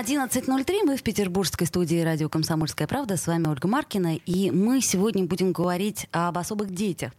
11.03. Мы в петербургской студии радио «Комсомольская правда». С вами Ольга Маркина. И мы сегодня будем говорить об особых детях.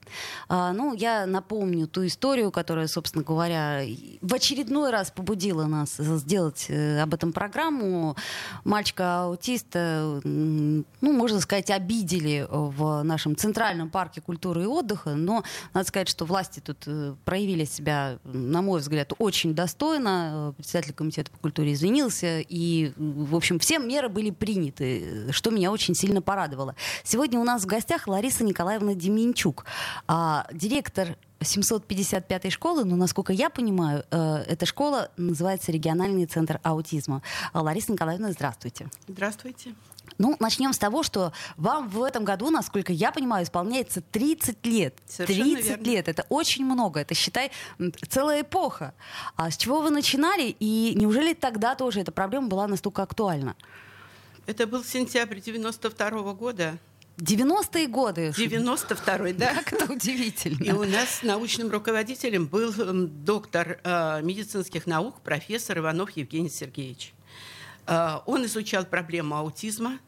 А, ну, я напомню ту историю, которая, собственно говоря, в очередной раз побудила нас сделать э, об этом программу. Мальчика-аутиста, ну, можно сказать, обидели в нашем центральном парке культуры и отдыха. Но надо сказать, что власти тут э, проявили себя, на мой взгляд, очень достойно. Председатель комитета по культуре извинился и в общем, все меры были приняты, что меня очень сильно порадовало. Сегодня у нас в гостях Лариса Николаевна Деменчук, а, директор 755-й школы, но, насколько я понимаю, э, эта школа называется региональный центр аутизма. А, Лариса Николаевна, здравствуйте. Здравствуйте. Ну, начнем с того, что вам в этом году, насколько я понимаю, исполняется 30 лет. Совершенно 30 верно. лет. Это очень много. Это, считай, целая эпоха. А с чего вы начинали? И неужели тогда тоже эта проблема была настолько актуальна? Это был сентябрь 92 года. 90-е годы. 92 да. Как это удивительно. И у нас научным руководителем был м, доктор э, медицинских наук, профессор Иванов Евгений Сергеевич. Э, он изучал проблему аутизма,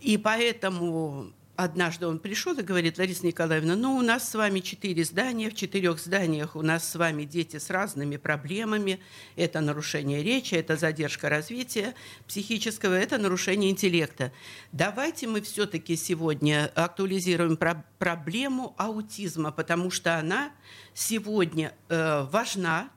и поэтому однажды он пришел и говорит, Лариса Николаевна, ну, у нас с вами четыре здания, в четырех зданиях у нас с вами дети с разными проблемами. Это нарушение речи, это задержка развития психического, это нарушение интеллекта. Давайте мы все-таки сегодня актуализируем про- проблему аутизма, потому что она сегодня э, важна,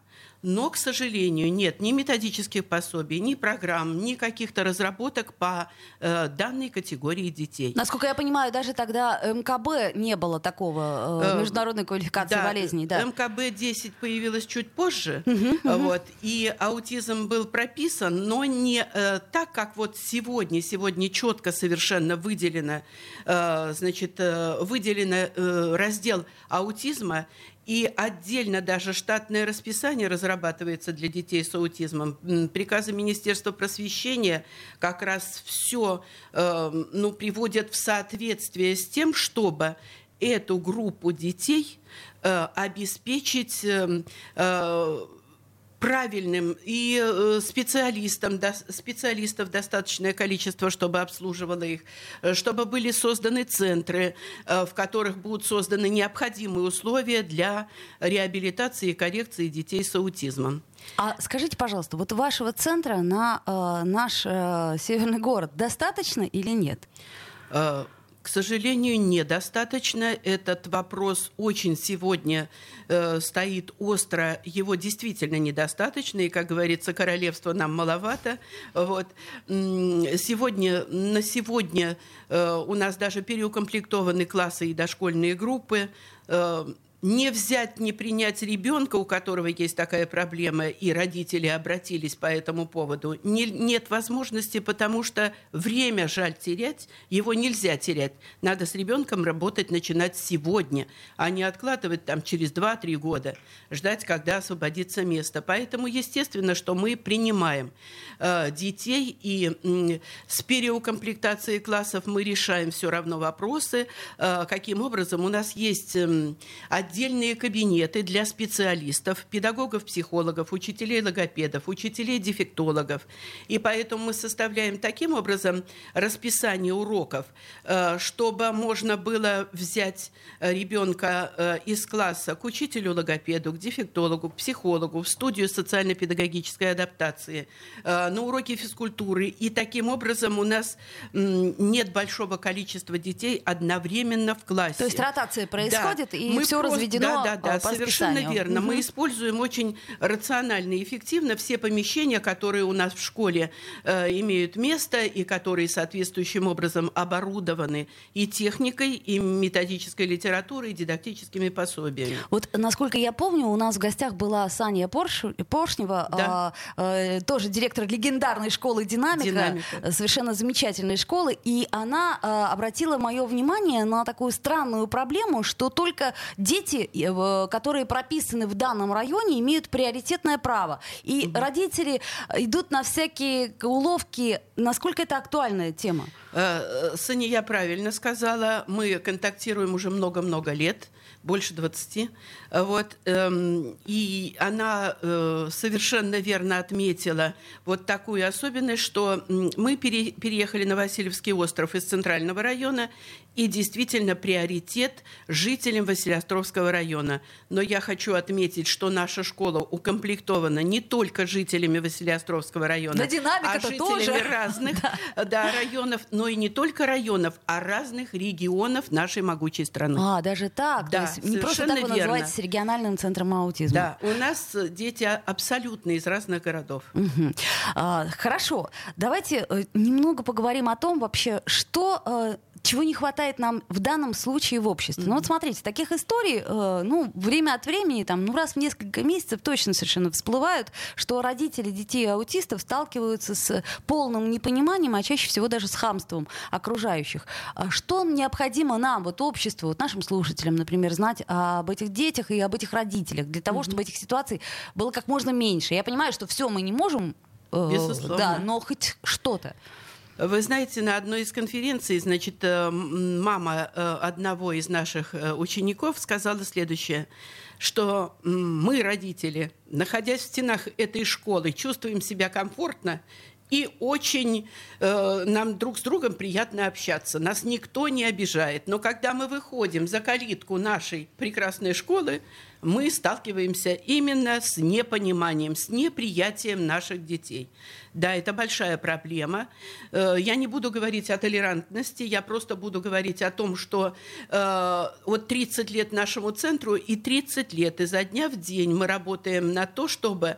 но, к сожалению, нет ни методических пособий, ни программ, ни каких-то разработок по э, данной категории детей. Насколько я понимаю, даже тогда МКБ не было такого э, Э, международной квалификации Да, болезней. Да. МКБ-10 появилась чуть позже, вот, и аутизм был прописан, но не э, так, как вот сегодня. Сегодня четко совершенно выделено, э, значит, э, выделено э, раздел аутизма, и отдельно даже штатное расписание разрабатывается для детей с аутизмом. Приказы Министерства просвещения как раз все ну, приводят в соответствие с тем, чтобы эту группу детей э, обеспечить э, э, правильным и э, специалистам, специалистов достаточное количество, чтобы обслуживало их, э, чтобы были созданы центры, э, в которых будут созданы необходимые условия для реабилитации и коррекции детей с аутизмом. А скажите, пожалуйста, вот вашего центра на э, наш э, северный город достаточно или нет? К сожалению, недостаточно. Этот вопрос очень сегодня э, стоит остро. Его действительно недостаточно. И, как говорится, королевства нам маловато. Вот. Сегодня, на сегодня э, у нас даже переукомплектованы классы и дошкольные группы. Э, не взять, не принять ребенка, у которого есть такая проблема, и родители обратились по этому поводу, не- нет возможности, потому что время жаль терять, его нельзя терять. Надо с ребенком работать, начинать сегодня, а не откладывать там через 2-3 года, ждать, когда освободится место. Поэтому, естественно, что мы принимаем э, детей, и м, с переукомплектацией классов мы решаем все равно вопросы, э, каким образом у нас есть м, отдельные кабинеты для специалистов, педагогов, психологов, учителей логопедов, учителей дефектологов. И поэтому мы составляем таким образом расписание уроков, э, чтобы можно было взять э, ребенка э, из класса к учителю логопеду, к дефектологу, к психологу, в студию социально-педагогической адаптации, на уроки физкультуры. И таким образом у нас нет большого количества детей одновременно в классе. То есть ротация происходит, Да. и Мы все просто- разведено Да, да, да, э, по совершенно расписанию. верно. Мы Мгм. используем очень рационально и эффективно все помещения, которые у нас в школе э, имеют место и которые соответствующим образом оборудованы и техникой, и методической литературой, и дидактическими пособиями. Вот, насколько я помню, у нас в гостях была Саня Порш... Поршнева, Да. а, э, тоже директор легендарной школы «Динамика», «Динамика». э, совершенно замечательной школы, и она а, обратила мое внимание на такую странную проблему, что только дети дети, которые прописаны в данном районе, имеют приоритетное право. И угу. родители идут на всякие уловки. Насколько это актуальная тема? Э, Саня, правильно сказала. Мы контактируем уже много-много лет больше 20. Вот, эм, и она э, совершенно верно отметила вот такую особенность, что мы пере, переехали на Васильевский остров из Центрального района, и действительно приоритет жителям Василиостровского района. Но я хочу отметить, что наша школа укомплектована не только жителями Василиостровского района, да, а жителями тоже. разных да. Да, районов, но и не только районов, а разных регионов нашей могучей страны. А, даже так? Да, То есть не просто так вы верно. называете региональным центром аутизма? Да, у нас дети абсолютно из разных городов. Угу. А, хорошо, давайте э, немного поговорим о том вообще, что э, чего не хватает нам в данном случае в обществе. Mm-hmm. Ну вот смотрите, таких историй, э, ну, время от времени, там, ну, раз в несколько месяцев точно совершенно всплывают, что родители детей аутистов сталкиваются с полным непониманием, а чаще всего даже с хамством окружающих. А что необходимо нам, вот обществу, вот нашим слушателям, например, знать об этих детях и об этих родителях, для того, mm-hmm. чтобы этих ситуаций было как можно меньше? Я понимаю, что все мы не можем, э, Безусловно. да, но хоть что-то. Вы знаете, на одной из конференций, значит, э, мама э, одного из наших э, учеников сказала следующее, что мы, родители, находясь в стенах этой школы, чувствуем себя комфортно и очень э, нам друг с другом приятно общаться. Нас никто не обижает. Но когда мы выходим за калитку нашей прекрасной школы, мы сталкиваемся именно с непониманием, с неприятием наших детей. Да, это большая проблема. Э, я не буду говорить о толерантности, я просто буду говорить о том, что э, вот 30 лет нашему центру и 30 лет изо дня в день мы работаем на то, чтобы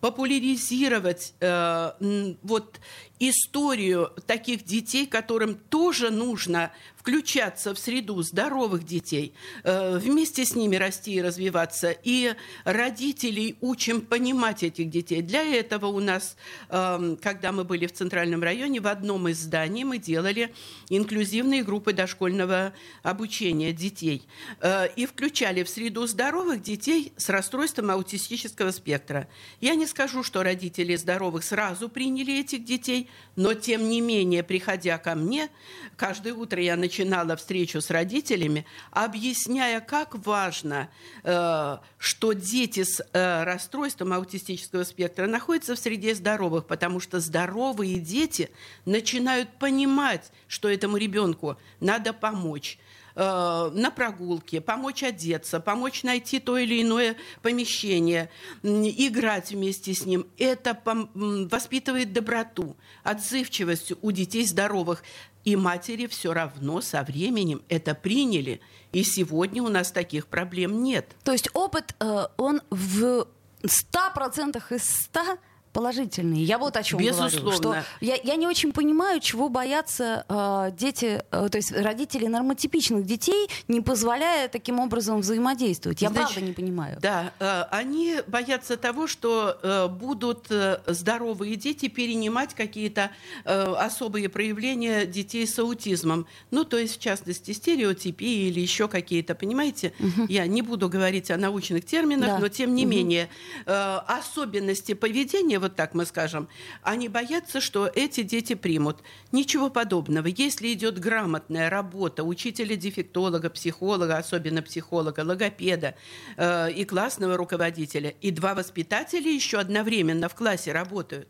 популяризировать э, вот историю таких детей, которым тоже нужно включаться в среду здоровых детей, э, вместе с ними расти и развиваться. И родителей учим понимать этих детей. Для этого у нас, э, когда мы были в Центральном районе, в одном из зданий мы делали инклюзивные группы дошкольного обучения детей. Э, и включали в среду здоровых детей с расстройством аутистического спектра. Я не скажу, что родители здоровых сразу приняли этих детей, но тем не менее, приходя ко мне, каждое утро я начинала встречу с родителями, объясняя, как важно, э, что дети с э, расстройством аутистического спектра находятся в среде здоровых, потому что здоровые дети начинают понимать, что этому ребенку надо помочь Э, на прогулке, помочь одеться, помочь найти то или иное помещение, играть вместе с ним. Это воспитывает доброту, отзывчивость у детей здоровых. И матери все равно со временем это приняли. И сегодня у нас таких проблем нет. То есть опыт, э, он в 100% из 100 положительные. Я вот о чем Безусловно. говорю. Что я, я не очень понимаю, чего боятся э, дети, э, то есть родители нормотипичных детей, не позволяя таким образом взаимодействовать. Я Значит, правда не понимаю. Да, э, они боятся того, что э, будут э, здоровые дети перенимать какие-то э, особые проявления детей с аутизмом. Ну, то есть, в частности, стереотипии или еще какие-то, понимаете? Угу. Я не буду говорить о научных терминах, да. но тем не угу. менее э, особенности поведения вот так мы скажем, они боятся, что эти дети примут. Ничего подобного. Если идет грамотная работа учителя-дефектолога, психолога, особенно психолога, логопеда э, и классного руководителя, и два воспитателя еще одновременно в классе работают,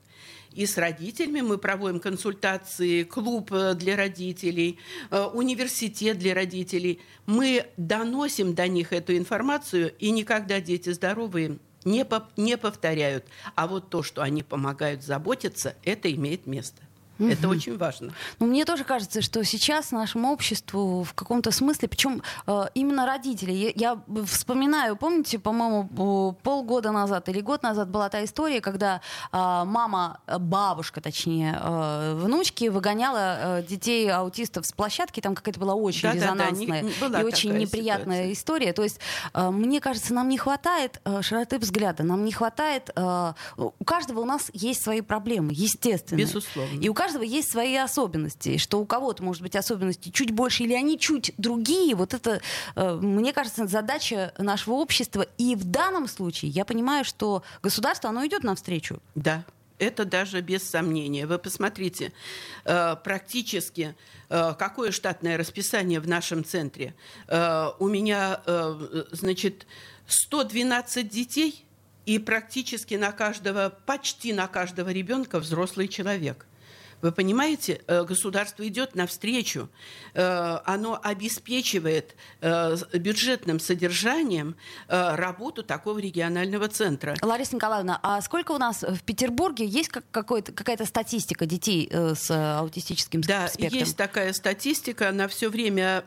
и с родителями мы проводим консультации, клуб э, для родителей, э, университет для родителей. Мы доносим до них эту информацию, и никогда дети здоровые не, не повторяют. А вот то, что они помогают заботиться, это имеет место. Угу. Это очень важно. Ну, мне тоже кажется, что сейчас нашему обществу в каком-то смысле, причем э, именно родители, я, я вспоминаю, помните, по-моему, полгода назад или год назад была та история, когда э, мама, бабушка, точнее, э, внучки выгоняла э, детей аутистов с площадки, там какая-то была очень да, резонансная да, да, не, и очень неприятная ситуация. история. То есть, э, мне кажется, нам не хватает э, широты взгляда, нам не хватает... Э, у каждого у нас есть свои проблемы, естественно. Безусловно. И у каждого есть свои особенности, что у кого-то, может быть, особенности чуть больше или они чуть другие. Вот это, э, мне кажется, задача нашего общества. И в данном случае я понимаю, что государство, оно идет навстречу. Да, это даже без сомнения. Вы посмотрите, э, практически э, какое штатное расписание в нашем центре. У меня, значит, 112 детей, и практически на каждого, почти на каждого ребенка взрослый человек – вы понимаете, э, государство идет навстречу, э, оно обеспечивает э, бюджетным содержанием работу такого регионального центра. Лариса Николаевна, а сколько у нас в Петербурге есть какая-то статистика детей с аутистическим да, спектром? Да, есть такая статистика, она все время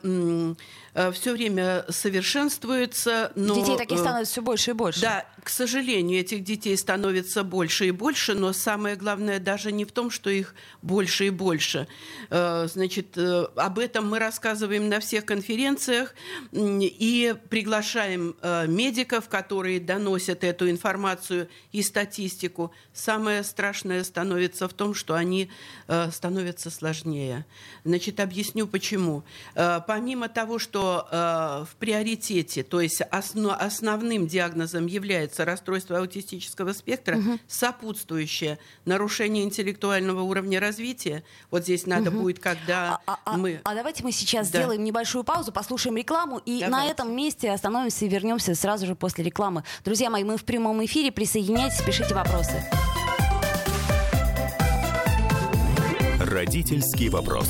все время совершенствуется. Но, детей таких становится все больше и больше. Да, к сожалению, этих детей становится больше и больше, но самое главное даже не в том, что их больше и больше. Э, значит, э, об этом мы рассказываем на всех конференциях и приглашаем э, медиков, которые доносят эту информацию и статистику. Самое страшное становится в том, что они становятся сложнее. Значит, объясню почему. Помимо того, что в приоритете, то есть основным диагнозом является расстройство аутистического спектра, угу. сопутствующее нарушение интеллектуального уровня развития. Вот здесь надо угу. будет, когда а, а, мы... А давайте мы сейчас да. сделаем небольшую паузу, послушаем рекламу, и давайте. на этом месте остановимся и вернемся сразу же после рекламы. Друзья мои, мы в прямом эфире, присоединяйтесь, пишите вопросы. Родительский вопрос.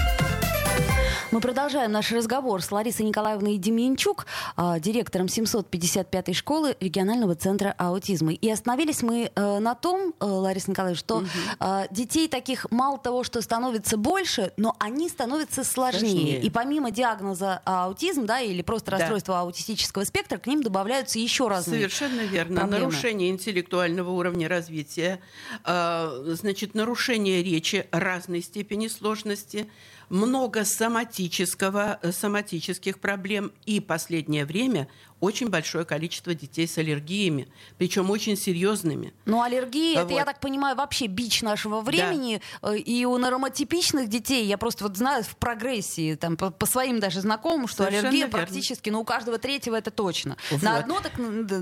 Мы продолжаем наш разговор с Ларисой Николаевной Деменчук, а, директором 755-й школы регионального центра аутизма. И остановились мы э, на том, э, Лариса Николаевна, что угу. детей таких мало того, что становится больше, но они становятся сложнее. сложнее. И помимо диагноза аутизм, да, или просто расстройство да. аутистического спектра, к ним добавляются еще разные Совершенно верно. Проблемы. Нарушение интеллектуального уровня развития, значит, нарушение речи разной степени сложности, много соматического, э, соматических проблем. И последнее время очень большое количество детей с аллергиями, причем очень серьезными. Ну, аллергии, вот. это, я так понимаю, вообще бич нашего времени. Да. Э, и у нормотипичных детей, я просто вот знаю в прогрессии, там, по, по своим даже знакомым, что Совершенно аллергия верно. практически, ну, у каждого третьего это точно. Вот. На одно, так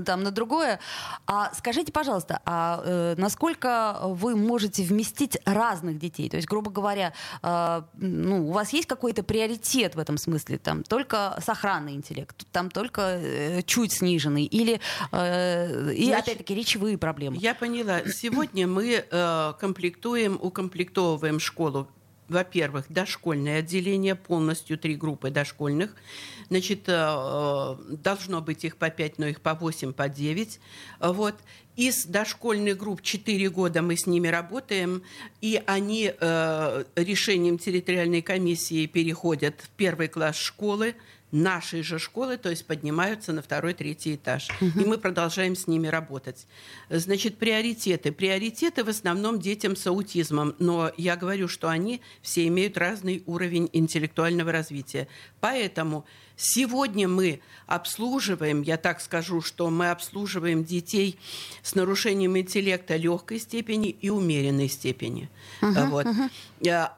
там, на другое. А скажите, пожалуйста, а э, насколько вы можете вместить разных детей? То есть, грубо говоря, э, ну, у вас есть какой-то приоритет в этом смысле? Там только сохранный интеллект, там только Э, чуть сниженный? Или, э, и опять-таки, речевые проблемы? Я поняла. Сегодня мы э, комплектуем, укомплектовываем школу во-первых, дошкольное отделение, полностью три группы дошкольных. Значит, э, должно быть их по 5, но их по 8, по 9. Вот. Из дошкольных групп 4 года мы с ними работаем, и они э, решением территориальной комиссии переходят в первый класс школы, нашей же школы, то есть поднимаются на второй, третий этаж. Угу. И мы продолжаем с ними работать. Значит, приоритеты. Приоритеты в основном детям с аутизмом, но я говорю, что они все имеют разный уровень интеллектуального развития. Поэтому сегодня мы обслуживаем, я так скажу, что мы обслуживаем детей с нарушением интеллекта легкой степени и умеренной степени. Угу, вот. угу.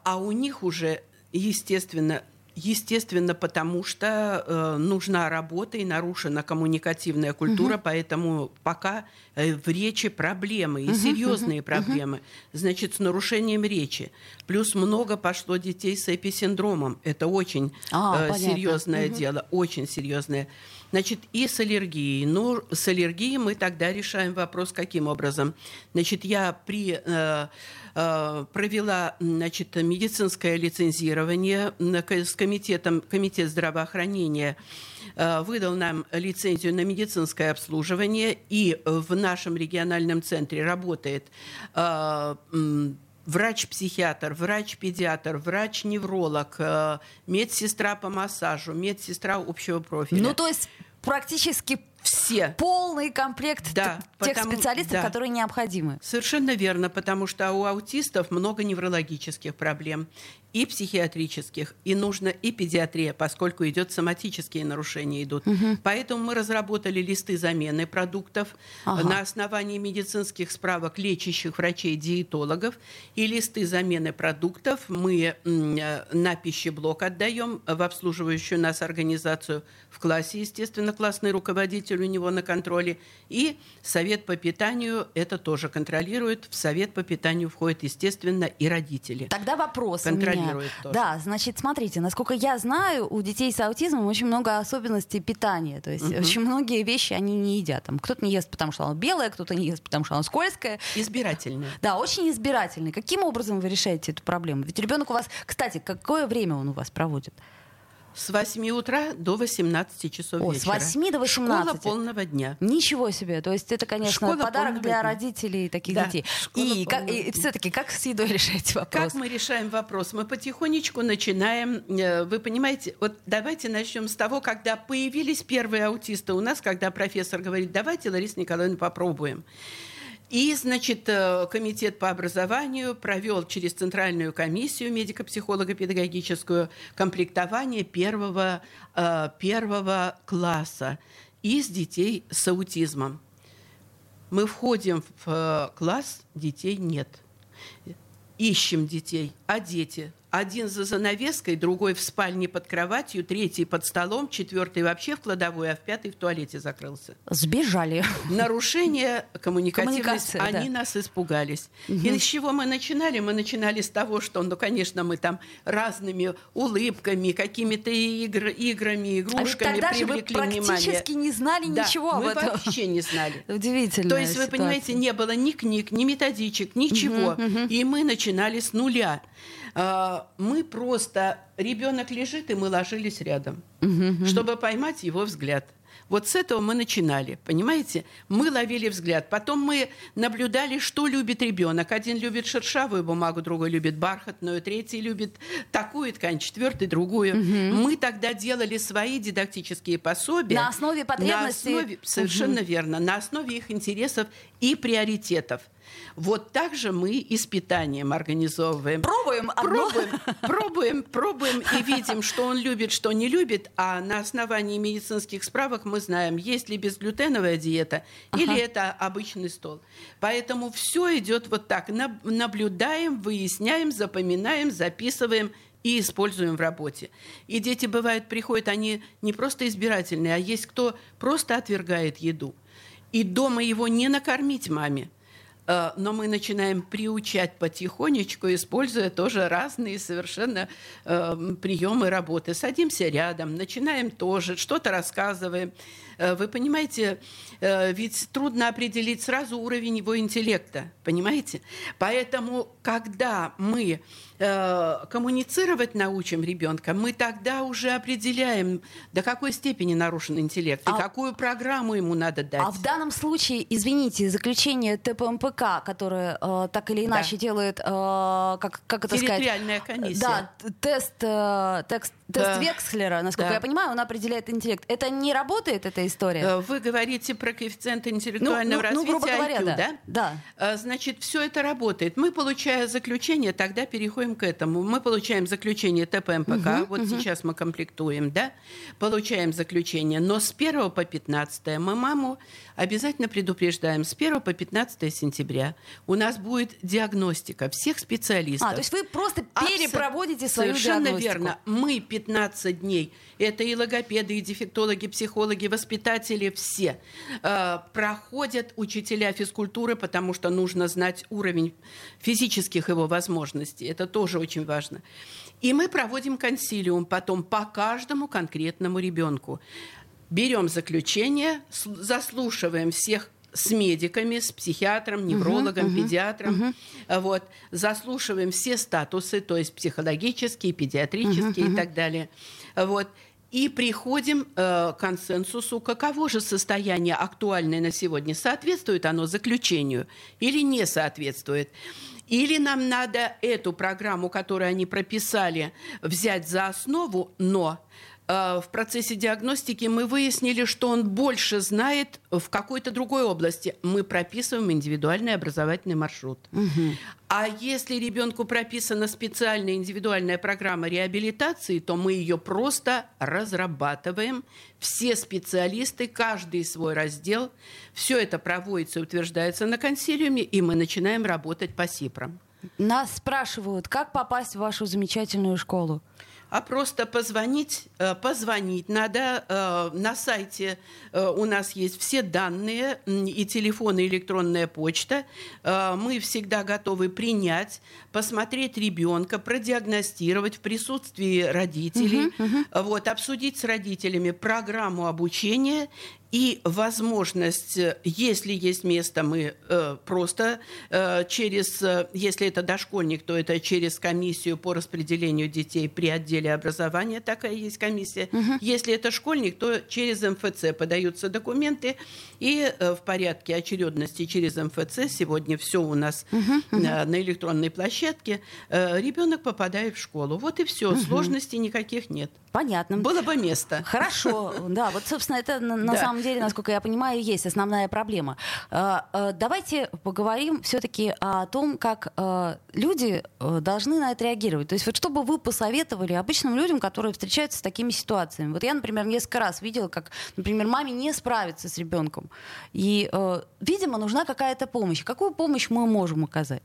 А у них уже естественно, Естественно, потому что э, нужна работа и нарушена коммуникативная культура, угу. поэтому пока э, в речи проблемы и угу, серьезные угу, проблемы, угу. значит, с нарушением речи. Плюс много пошло детей с эписиндромом. Это очень а, э, серьезное угу. дело, очень серьезное. Значит, и с аллергией. Ну, с аллергией мы тогда решаем вопрос каким образом. Значит, я при, э, э, провела значит, медицинское лицензирование с комитетом, комитет здравоохранения э, выдал нам лицензию на медицинское обслуживание, и в нашем региональном центре работает э, врач-психиатр, врач-педиатр, врач-невролог, э, медсестра по массажу, медсестра общего профиля. Ну, то есть практически все. Полный комплект да, тех потому, специалистов, да. которые необходимы. Совершенно верно, потому что у аутистов много неврологических проблем и психиатрических, и нужно и педиатрия, поскольку идет соматические нарушения идут. Угу. Поэтому мы разработали листы замены продуктов ага. на основании медицинских справок лечащих врачей-диетологов и листы замены продуктов мы на пищеблок отдаем в обслуживающую нас организацию в классе, естественно, классный руководитель у него на контроле, и совет по питанию это тоже контролирует. В совет по питанию входят, естественно, и родители. Тогда вопрос у меня тоже. Да, значит, смотрите, насколько я знаю, у детей с аутизмом очень много особенностей питания. То есть угу. очень многие вещи они не едят. Там, кто-то не ест, потому что оно белое, кто-то не ест, потому что оно скользкое. Избирательное. Да, очень избирательный. Каким образом вы решаете эту проблему? Ведь ребенок у вас, кстати, какое время он у вас проводит? С 8 утра до 18 часов О, вечера. С 8 до 18. Школа полного дня. Ничего себе. То есть это, конечно, Школа подарок для дня. родителей таких да, детей. И, как, и все-таки как с едой решаете вопрос? Как мы решаем вопрос? Мы потихонечку начинаем, э, вы понимаете, вот давайте начнем с того, когда появились первые аутисты у нас, когда профессор говорит, давайте, Лариса Николаевна, попробуем. И, значит, э, комитет по образованию провел через Центральную комиссию медико-психолого-педагогическую комплектование первого, э, первого класса из детей с аутизмом. Мы входим в э, класс, детей нет. Ищем детей, а дети один за занавеской, другой в спальне под кроватью, третий под столом, четвертый вообще в кладовой, а в пятый в туалете закрылся. Сбежали. Нарушение коммуникативности, они да. нас испугались. Угу. И с чего мы начинали? Мы начинали с того, что, ну, конечно, мы там разными улыбками, какими-то игр, играми, игрушками а тогда привлекли же вы практически не знали да, ничего мы об этом. вообще не знали. Удивительно. То есть, вы понимаете, не было ни книг, ни методичек, ничего. Угу, угу. И мы начинали с нуля. А, мы просто ребенок лежит, и мы ложились рядом, угу, чтобы поймать его взгляд. Вот с этого мы начинали, понимаете? Мы ловили взгляд. Потом мы наблюдали, что любит ребенок. Один любит шершавую бумагу, другой любит бархатную, третий любит такую ткань, четвертый другую. Угу. Мы тогда делали свои дидактические пособия. На основе потребностей. На основе, совершенно угу. верно. На основе их интересов и приоритетов. Вот так же мы и с питанием организовываем. Пробуем. Пробуем, пробуем, пробуем и видим, что он любит, что не любит, а на основании медицинских справок мы знаем, есть ли безглютеновая диета ага. или это обычный стол. Поэтому все идет вот так. Наблюдаем, выясняем, запоминаем, записываем и используем в работе. И дети, бывают, приходят, они не просто избирательные, а есть кто просто отвергает еду. И дома его не накормить маме – но мы начинаем приучать потихонечку, используя тоже разные совершенно э, приемы работы. Садимся рядом, начинаем тоже, что-то рассказываем. Э, вы понимаете, э, ведь трудно определить сразу уровень его интеллекта, понимаете? Поэтому, когда мы э, коммуницировать научим ребенка, мы тогда уже определяем, до какой степени нарушен интеллект а, и какую программу ему надо дать. А в данном случае, извините, заключение ТПМПК, которое э, так или иначе да. делает, э, как, как это сказать? Территориальная комиссия. Да, тест, э, тест, тест да. Векслера, насколько да. я понимаю, он определяет интеллект. Это не работает, эта история? Э, вы говорите про коэффициент интеллектуального ну, ну, ну развития ну, говоря, IQ, да? да? Да. Э, значит, все это работает. Мы, получая заключение, тогда переходим к этому. Мы получаем заключение ТПМПК, угу, вот угу. сейчас мы комплектуем, да, получаем заключение, но с 1 по 15 мы маму обязательно предупреждаем, с 1 по 15 сентября у нас будет диагностика всех специалистов. А, то есть вы просто перепроводите свою Совершенно диагностику. верно. Мы 15 дней, это и логопеды, и дефектологи, психологи, воспитатели, все, э, проходят учителя физкультуры, потому что нужно знать уровень физических его возможностей. Это тоже очень важно. И мы проводим консилиум потом по каждому конкретному ребенку берем заключение, заслушиваем всех с медиками, с психиатром, неврологом, uh-huh, педиатром. Uh-huh. Вот, заслушиваем все статусы, то есть психологические, педиатрические uh-huh, и так далее. Вот, и приходим э, к консенсусу, каково же состояние актуальное на сегодня, соответствует оно заключению или не соответствует. Или нам надо эту программу, которую они прописали, взять за основу, но в процессе диагностики мы выяснили, что он больше знает в какой-то другой области. Мы прописываем индивидуальный образовательный маршрут. Угу. А если ребенку прописана специальная индивидуальная программа реабилитации, то мы ее просто разрабатываем. Все специалисты, каждый свой раздел. Все это проводится и утверждается на консилиуме, и мы начинаем работать по СИПРам. Нас спрашивают, как попасть в вашу замечательную школу? А просто позвонить, э, позвонить. Надо э, на сайте э, у нас есть все данные и телефон, и электронная почта. Мы всегда готовы принять, посмотреть ребенка, продиагностировать в присутствии родителей, uh-huh, uh-huh. вот обсудить с родителями программу обучения и возможность, э, если есть место, мы э, просто э, через, э, если это дошкольник, то это через комиссию по распределению детей при отделе образования, такая есть комиссия. Угу. Если это школьник, то через МФЦ подаются документы, и э, в порядке очередности через МФЦ, сегодня все у нас угу, угу. Э, на электронной площадке, э, ребенок попадает в школу. Вот и все, угу. сложностей никаких нет. Понятно. Было бы место. Хорошо, да, вот, собственно, это на самом деле, насколько я понимаю, есть основная проблема. А, а, давайте поговорим все-таки о том, как а, люди э, должны на это реагировать. То есть вот что бы вы посоветовали обычным людям, которые встречаются с такими ситуациями? Вот я, например, несколько раз видела, как, например, маме не справиться с ребенком. И, э, видимо, нужна какая-то помощь. Какую помощь мы можем оказать?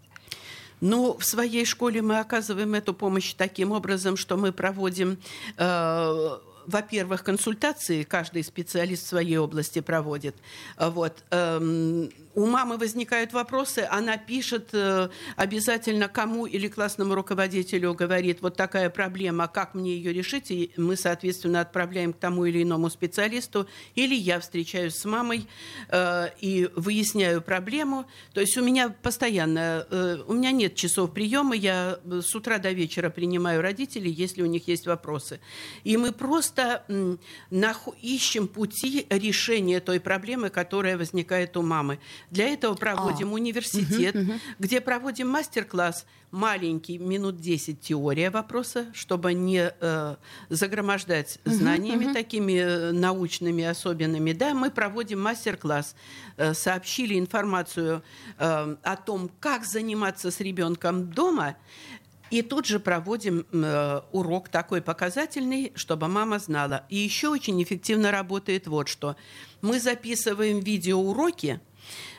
Ну, в своей школе мы оказываем эту помощь таким образом, что мы проводим э, во-первых, консультации каждый специалист в своей области проводит. Вот. Эм, у мамы возникают вопросы, она пишет э, обязательно кому или классному руководителю, говорит, вот такая проблема, как мне ее решить, и мы, соответственно, отправляем к тому или иному специалисту, или я встречаюсь с мамой э, и выясняю проблему. То есть у меня постоянно, э, у меня нет часов приема, я с утра до вечера принимаю родителей, если у них есть вопросы. И мы просто э, ищем пути решения той проблемы, которая возникает у мамы. Для этого проводим а. университет, угу, угу. где проводим мастер-класс маленький, минут 10 теория вопроса, чтобы не э, загромождать знаниями угу, угу. такими э, научными особенными. Да, мы проводим мастер-класс, э, сообщили информацию э, о том, как заниматься с ребенком дома. И тут же проводим э, урок такой показательный, чтобы мама знала. И еще очень эффективно работает вот что. Мы записываем видеоуроки,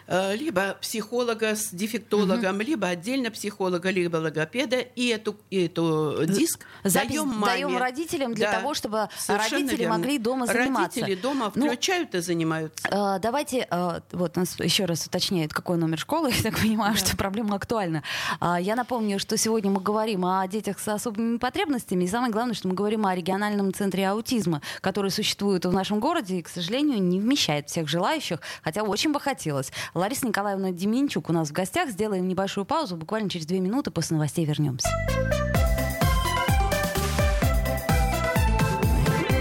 либо психолога с дефектологом, угу. либо отдельно психолога, либо логопеда, и эту, и эту диск Запись даем маме. Даем родителям для да, того, чтобы родители верно. могли дома заниматься. Родители дома ну, включают ну, и занимаются. Э, давайте, э, вот нас еще раз уточняет, какой номер школы, я так понимаю, да. что проблема актуальна. Э, я напомню, что сегодня мы говорим о детях с особыми потребностями, и самое главное, что мы говорим о региональном центре аутизма, который существует в нашем городе и, к сожалению, не вмещает всех желающих, хотя очень бы хотелось. Лариса Николаевна Деменчук у нас в гостях. Сделаем небольшую паузу. Буквально через две минуты после новостей вернемся.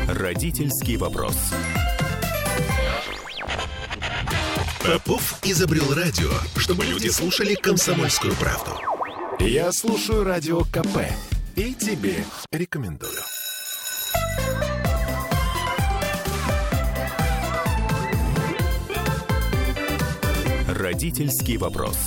Родительский вопрос. Попов изобрел радио, чтобы люди слушали комсомольскую правду. Я слушаю радио КП и тебе рекомендую. Родительский вопрос.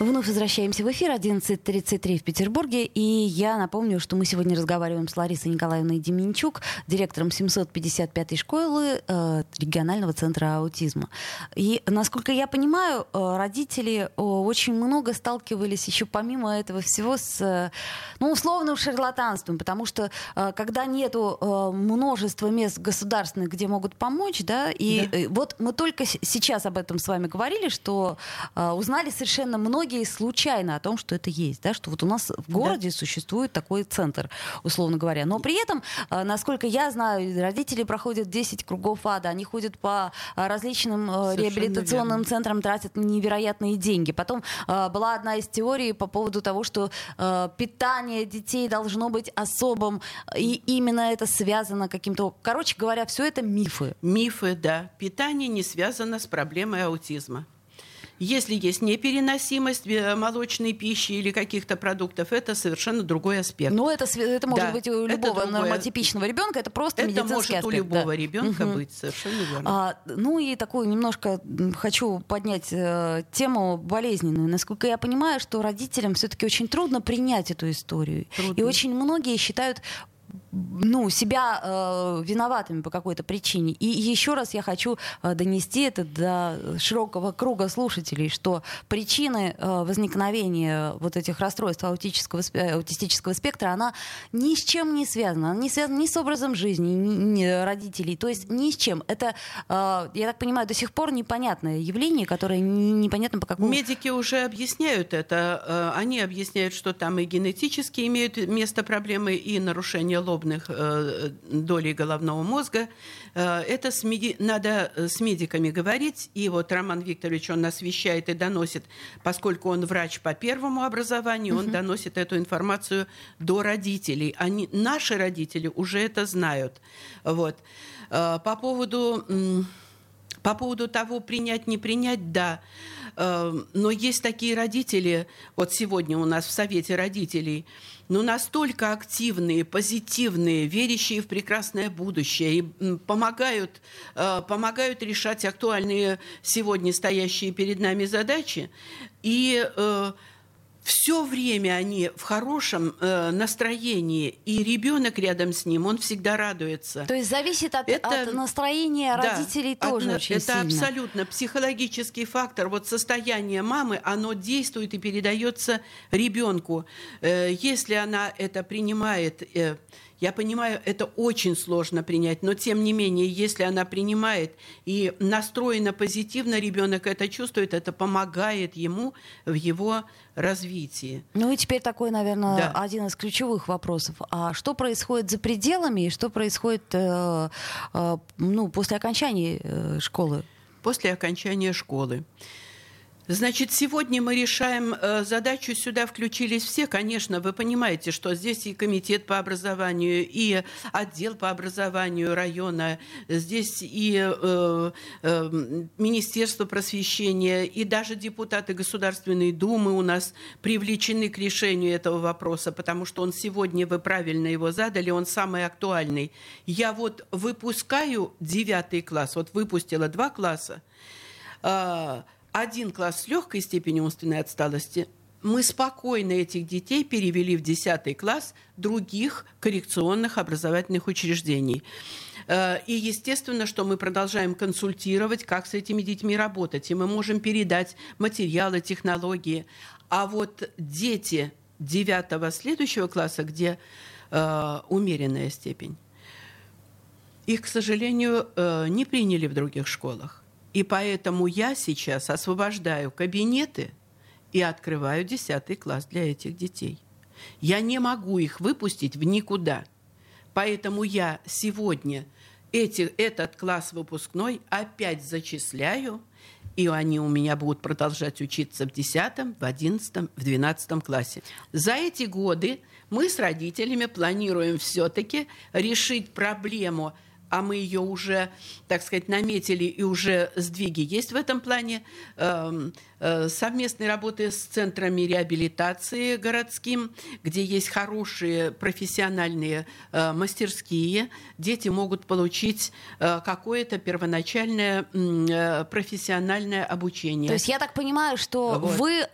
Вновь возвращаемся в эфир 11.33 в Петербурге. И я напомню, что мы сегодня разговариваем с Ларисой Николаевной Деменчук, директором 755-й школы э, регионального центра аутизма. И, насколько я понимаю, э, родители э, очень много сталкивались еще помимо этого всего с, э, ну, условным шарлатанством, потому что э, когда нету э, множества мест государственных, где могут помочь, да, и да. Вот мы только сейчас об этом с вами говорили, что узнали совершенно многие многие случайно о том, что это есть, да, что вот у нас в городе да. существует такой центр, условно говоря. Но при этом, э, насколько я знаю, родители проходят 10 кругов ада, они ходят по э, различным э, Совершенно реабилитационным верно. центрам, тратят невероятные деньги. Потом была одна из теорий по поводу того, что питание детей должно быть особым, и именно это связано каким-то... Короче говоря, все это мифы. Мифы, да. Питание не связано с проблемой аутизма. Если есть непереносимость э, молочной пищи или каких-то продуктов, это совершенно другой аспект. Но это, это может да, быть у любого нормотипичного ребенка, это просто это медицинский может аспект. у любого да. ребенка угу. быть, совершенно верно. А, ну и такую немножко хочу поднять э, тему болезненную. Насколько я понимаю, что родителям все-таки очень трудно принять эту историю. Трудно. И очень многие считают ну, себя э, виноватыми по какой-то причине. И еще раз я хочу э, донести это до широкого круга слушателей, что причины э, возникновения вот этих расстройств аутического, аутистического спектра, она ни с чем не связана. Она не связана ни с образом жизни ни, ни родителей, то есть ни с чем. Это, э, я так понимаю, до сих пор непонятное явление, которое непонятно по какому... Медики уже объясняют это. Э, они объясняют, что там и генетически имеют место проблемы, и нарушения лоба лобных э, долей головного мозга. Э, это с меди... надо э, с медиками говорить. И вот Роман Викторович, он нас вещает и доносит, поскольку он врач по первому образованию, он доносит эту информацию до родителей. Они, наши родители уже это знают. Вот. Э, по поводу... По поводу того, принять, не принять, да. Но есть такие родители, вот сегодня у нас в Совете родителей, но настолько активные, позитивные, верящие в прекрасное будущее и помогают, э, помогают решать актуальные сегодня стоящие перед нами задачи. И э, все время они в хорошем э, настроении, и ребенок рядом с ним, он всегда радуется. То есть зависит от, это, от настроения да, родителей тоже от, очень Это сильно. абсолютно психологический фактор. Вот состояние мамы, оно действует и передается ребенку. Э, если она это принимает... Э, я понимаю, это очень сложно принять, но тем не менее, если она принимает и настроена позитивно, ребенок это чувствует, это помогает ему в его развитии. Ну и теперь такой, наверное, да. один из ключевых вопросов. А что происходит за пределами и что происходит э, э, ну, после окончания э, школы? После окончания школы. Значит, сегодня мы решаем э, задачу, сюда включились все, конечно, вы понимаете, что здесь и комитет по образованию, и отдел по образованию района, здесь и э, э, Министерство просвещения, и даже депутаты Государственной Думы у нас привлечены к решению этого вопроса, потому что он сегодня, вы правильно его задали, он самый актуальный. Я вот выпускаю девятый класс, вот выпустила два класса, э, один класс с легкой степенью умственной отсталости, мы спокойно этих детей перевели в 10 класс других коррекционных образовательных учреждений. Э, и естественно, что мы продолжаем консультировать, как с этими детьми работать. И мы можем передать материалы, технологии. А вот дети 9 следующего класса, где э, умеренная степень, их, к сожалению, э, не приняли в других школах. И поэтому я сейчас освобождаю кабинеты и открываю 10 класс для этих детей. Я не могу их выпустить в никуда. Поэтому я сегодня эти, этот класс выпускной опять зачисляю, и они у меня будут продолжать учиться в 10, в 11, в 12 классе. За эти годы мы с родителями планируем все-таки решить проблему – а мы ее уже, так сказать, наметили, и уже сдвиги есть в этом плане, эм, э, совместной работы с центрами реабилитации городским, где есть хорошие профессиональные э, мастерские, дети могут получить э, какое-то первоначальное профессиональное обучение. То есть я так понимаю, что вот. вы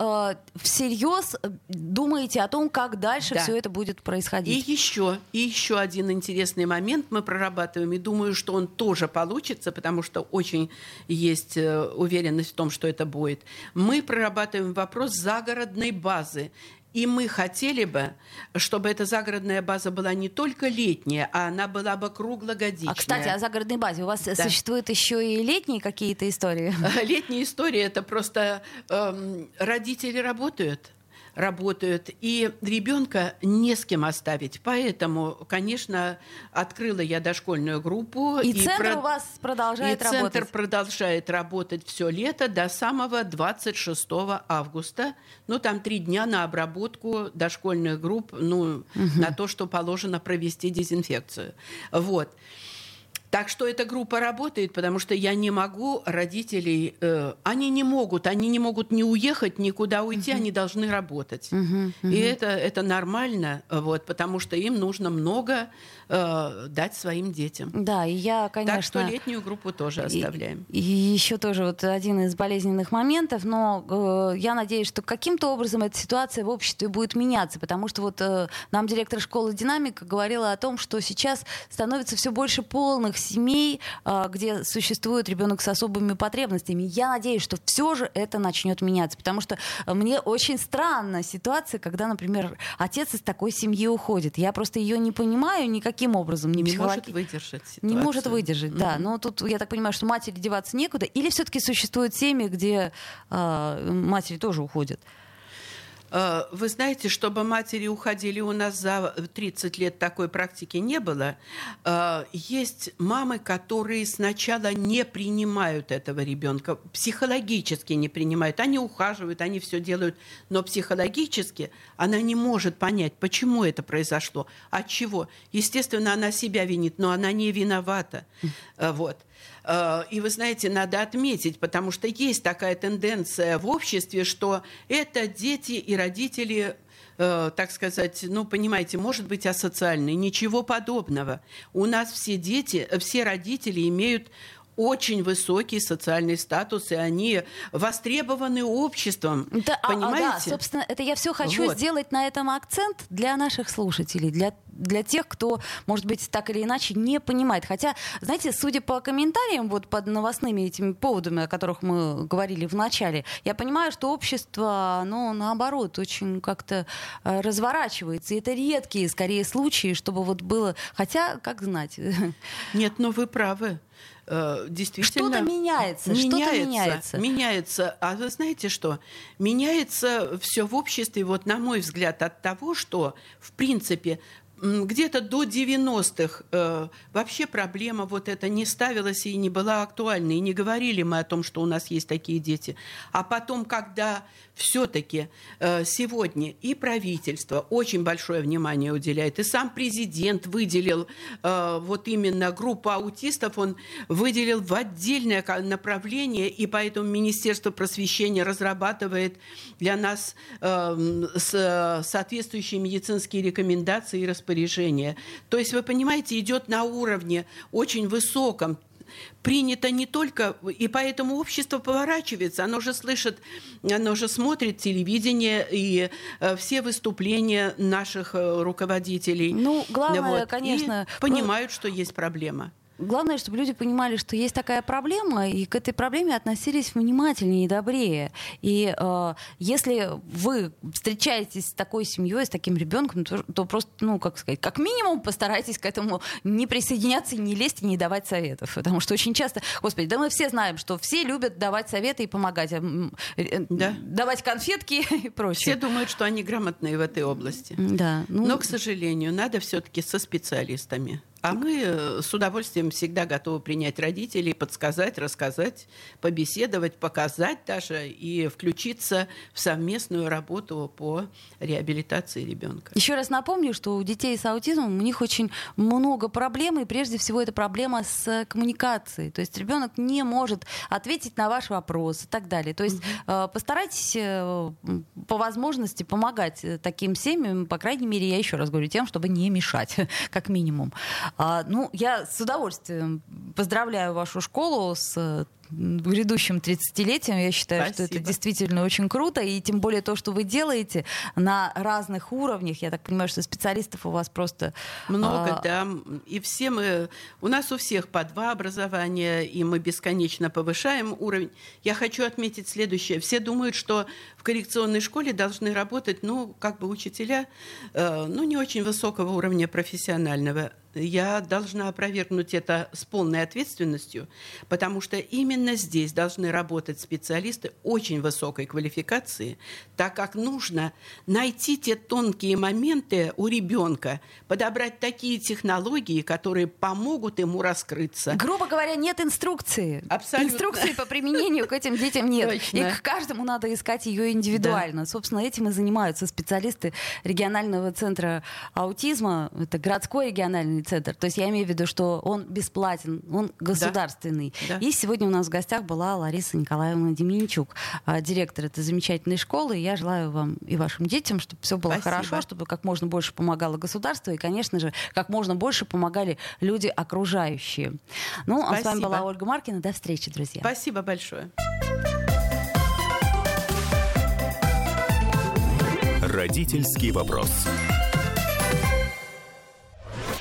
всерьез думаете о том, как дальше да. все это будет происходить. И еще, и еще один интересный момент мы прорабатываем и думаю, что он тоже получится, потому что очень есть э, уверенность в том, что это будет. Мы прорабатываем вопрос загородной базы. И мы хотели бы, чтобы эта загородная база была не только летняя, а она была бы круглогодичная. А, кстати, о загородной базе. У вас да. существуют еще и летние какие-то истории? Летние истории – это просто эм, родители работают, работают, и ребенка не с кем оставить. Поэтому, конечно, открыла я дошкольную группу. И, и центр про... у вас продолжает и работать? центр продолжает работать все лето до самого 26 августа. Ну, там три дня на обработку дошкольных групп, ну, угу. на то, что положено провести дезинфекцию. Вот. Так что эта группа работает, потому что я не могу родителей, э, они не могут, они не могут ни уехать, никуда уйти, uh-huh. они должны работать. Uh-huh, uh-huh. И это, это нормально, вот, потому что им нужно много э, дать своим детям. Да, и я, конечно... Так что летнюю группу тоже оставляем. И, и еще тоже вот один из болезненных моментов, но э, я надеюсь, что каким-то образом эта ситуация в обществе будет меняться, потому что вот э, нам директор школы «Динамика» говорила о том, что сейчас становится все больше полных семей, э, где существует ребенок с особыми потребностями. Я надеюсь, что все же это начнет меняться, потому что мне очень странна ситуация, когда, например, отец из такой семьи уходит. Я просто ее не понимаю никаким образом. Не, не может выдержать ситуацию. Не может выдержать, mm-hmm. да. Но тут, я так понимаю, что матери деваться некуда. Или все-таки существуют семьи, где э, матери тоже уходят? Э, вы знаете, чтобы матери уходили у нас за 30 лет такой практики не было. Э, есть мамы, которые сначала не принимают этого ребенка, психологически не принимают. Они ухаживают, они все делают, но психологически она не может понять, почему это произошло, от чего. Естественно, она себя винит, но она не виновата. Э, вот. Э, и вы знаете, надо отметить, потому что есть такая тенденция в обществе, что это дети и родители э, так сказать, ну, понимаете, может быть асоциальный. Ничего подобного. У нас все дети, все родители имеют очень высокий социальный статус, и они востребованы обществом. Да, понимаете? А, да, собственно, это я все хочу вот. сделать на этом акцент для наших слушателей, для для тех, кто, может быть, так или иначе не понимает. Хотя, знаете, судя по комментариям вот под новостными этими поводами, о которых мы говорили в начале, я понимаю, что общество, ну, наоборот, очень как-то э, разворачивается. И это редкие, скорее, случаи, чтобы вот было... Хотя, как знать? Нет, но вы правы э, действительно... Что-то меняется, меняется, что-то меняется. Меняется. А вы знаете что? Меняется все в обществе, вот на мой взгляд, от того, что, в принципе, где-то до 90-х э, вообще проблема вот эта не ставилась и не была актуальна. И не говорили мы о том, что у нас есть такие дети. А потом, когда все-таки э, сегодня и правительство очень большое внимание уделяет, и сам президент выделил э, вот именно группу аутистов, он выделил в отдельное направление, и поэтому Министерство просвещения разрабатывает для нас соответствующие медицинские рекомендации и распоряжения. То есть, вы понимаете, идет на уровне очень высоком, принято не только, и поэтому общество поворачивается, оно же слышит, оно же смотрит телевидение и э, все выступления наших э, руководителей. Ну, главное, вот, конечно... понимают, что есть проблема. Главное, чтобы люди понимали, что есть такая проблема, и к этой проблеме относились внимательнее и добрее. И э, если вы встречаетесь с такой семьей, с таким ребенком, то, то просто, ну, как сказать, как минимум постарайтесь к этому не присоединяться, не лезть и не давать советов. Потому что очень часто, господи, да мы все знаем, что все любят давать советы и помогать, э, э, да. давать конфетки и прочее. Все думают, что они грамотные в этой области. Да. Ну... Но, к сожалению, надо все-таки со специалистами. А мы э, с удовольствием всегда готовы принять родителей, подсказать, рассказать, побеседовать, показать даже и включиться в совместную работу по реабилитации ребенка. Еще раз напомню, что у детей с аутизмом у них очень много проблем, и прежде всего это проблема с коммуникацией. То есть ребенок не может ответить на ваш вопрос и так далее. То есть mm-hmm. постарайтесь э, по возможности помогать таким семьям, по крайней мере, я еще раз говорю, тем, чтобы не мешать, как минимум. А, ну, я с удовольствием поздравляю вашу школу с грядущим 30-летием. Я считаю, Спасибо. что это действительно очень круто. И тем более то, что вы делаете на разных уровнях. Я так понимаю, что специалистов у вас просто... Много, а... да. И все мы... У нас у всех по два образования, и мы бесконечно повышаем уровень. Я хочу отметить следующее. Все думают, что в коррекционной школе должны работать, ну, как бы учителя, э, ну, не очень высокого уровня профессионального я должна опровергнуть это с полной ответственностью, потому что именно здесь должны работать специалисты очень высокой квалификации, так как нужно найти те тонкие моменты у ребенка, подобрать такие технологии, которые помогут ему раскрыться. Грубо говоря, нет инструкции. Абсолютно. Инструкции по применению к этим детям нет. Точно. И к каждому надо искать ее индивидуально. Да. Собственно, этим и занимаются специалисты регионального центра аутизма. Это городской региональный центр. То есть я имею в виду, что он бесплатен, он государственный. Да. И сегодня у нас в гостях была Лариса Николаевна Деменчук, а, директор этой замечательной школы. И я желаю вам и вашим детям, чтобы все было Спасибо. хорошо, чтобы как можно больше помогало государство и, конечно же, как можно больше помогали люди окружающие. Ну, Спасибо. а с вами была Ольга Маркина. До встречи, друзья. Спасибо большое. Родительский вопрос.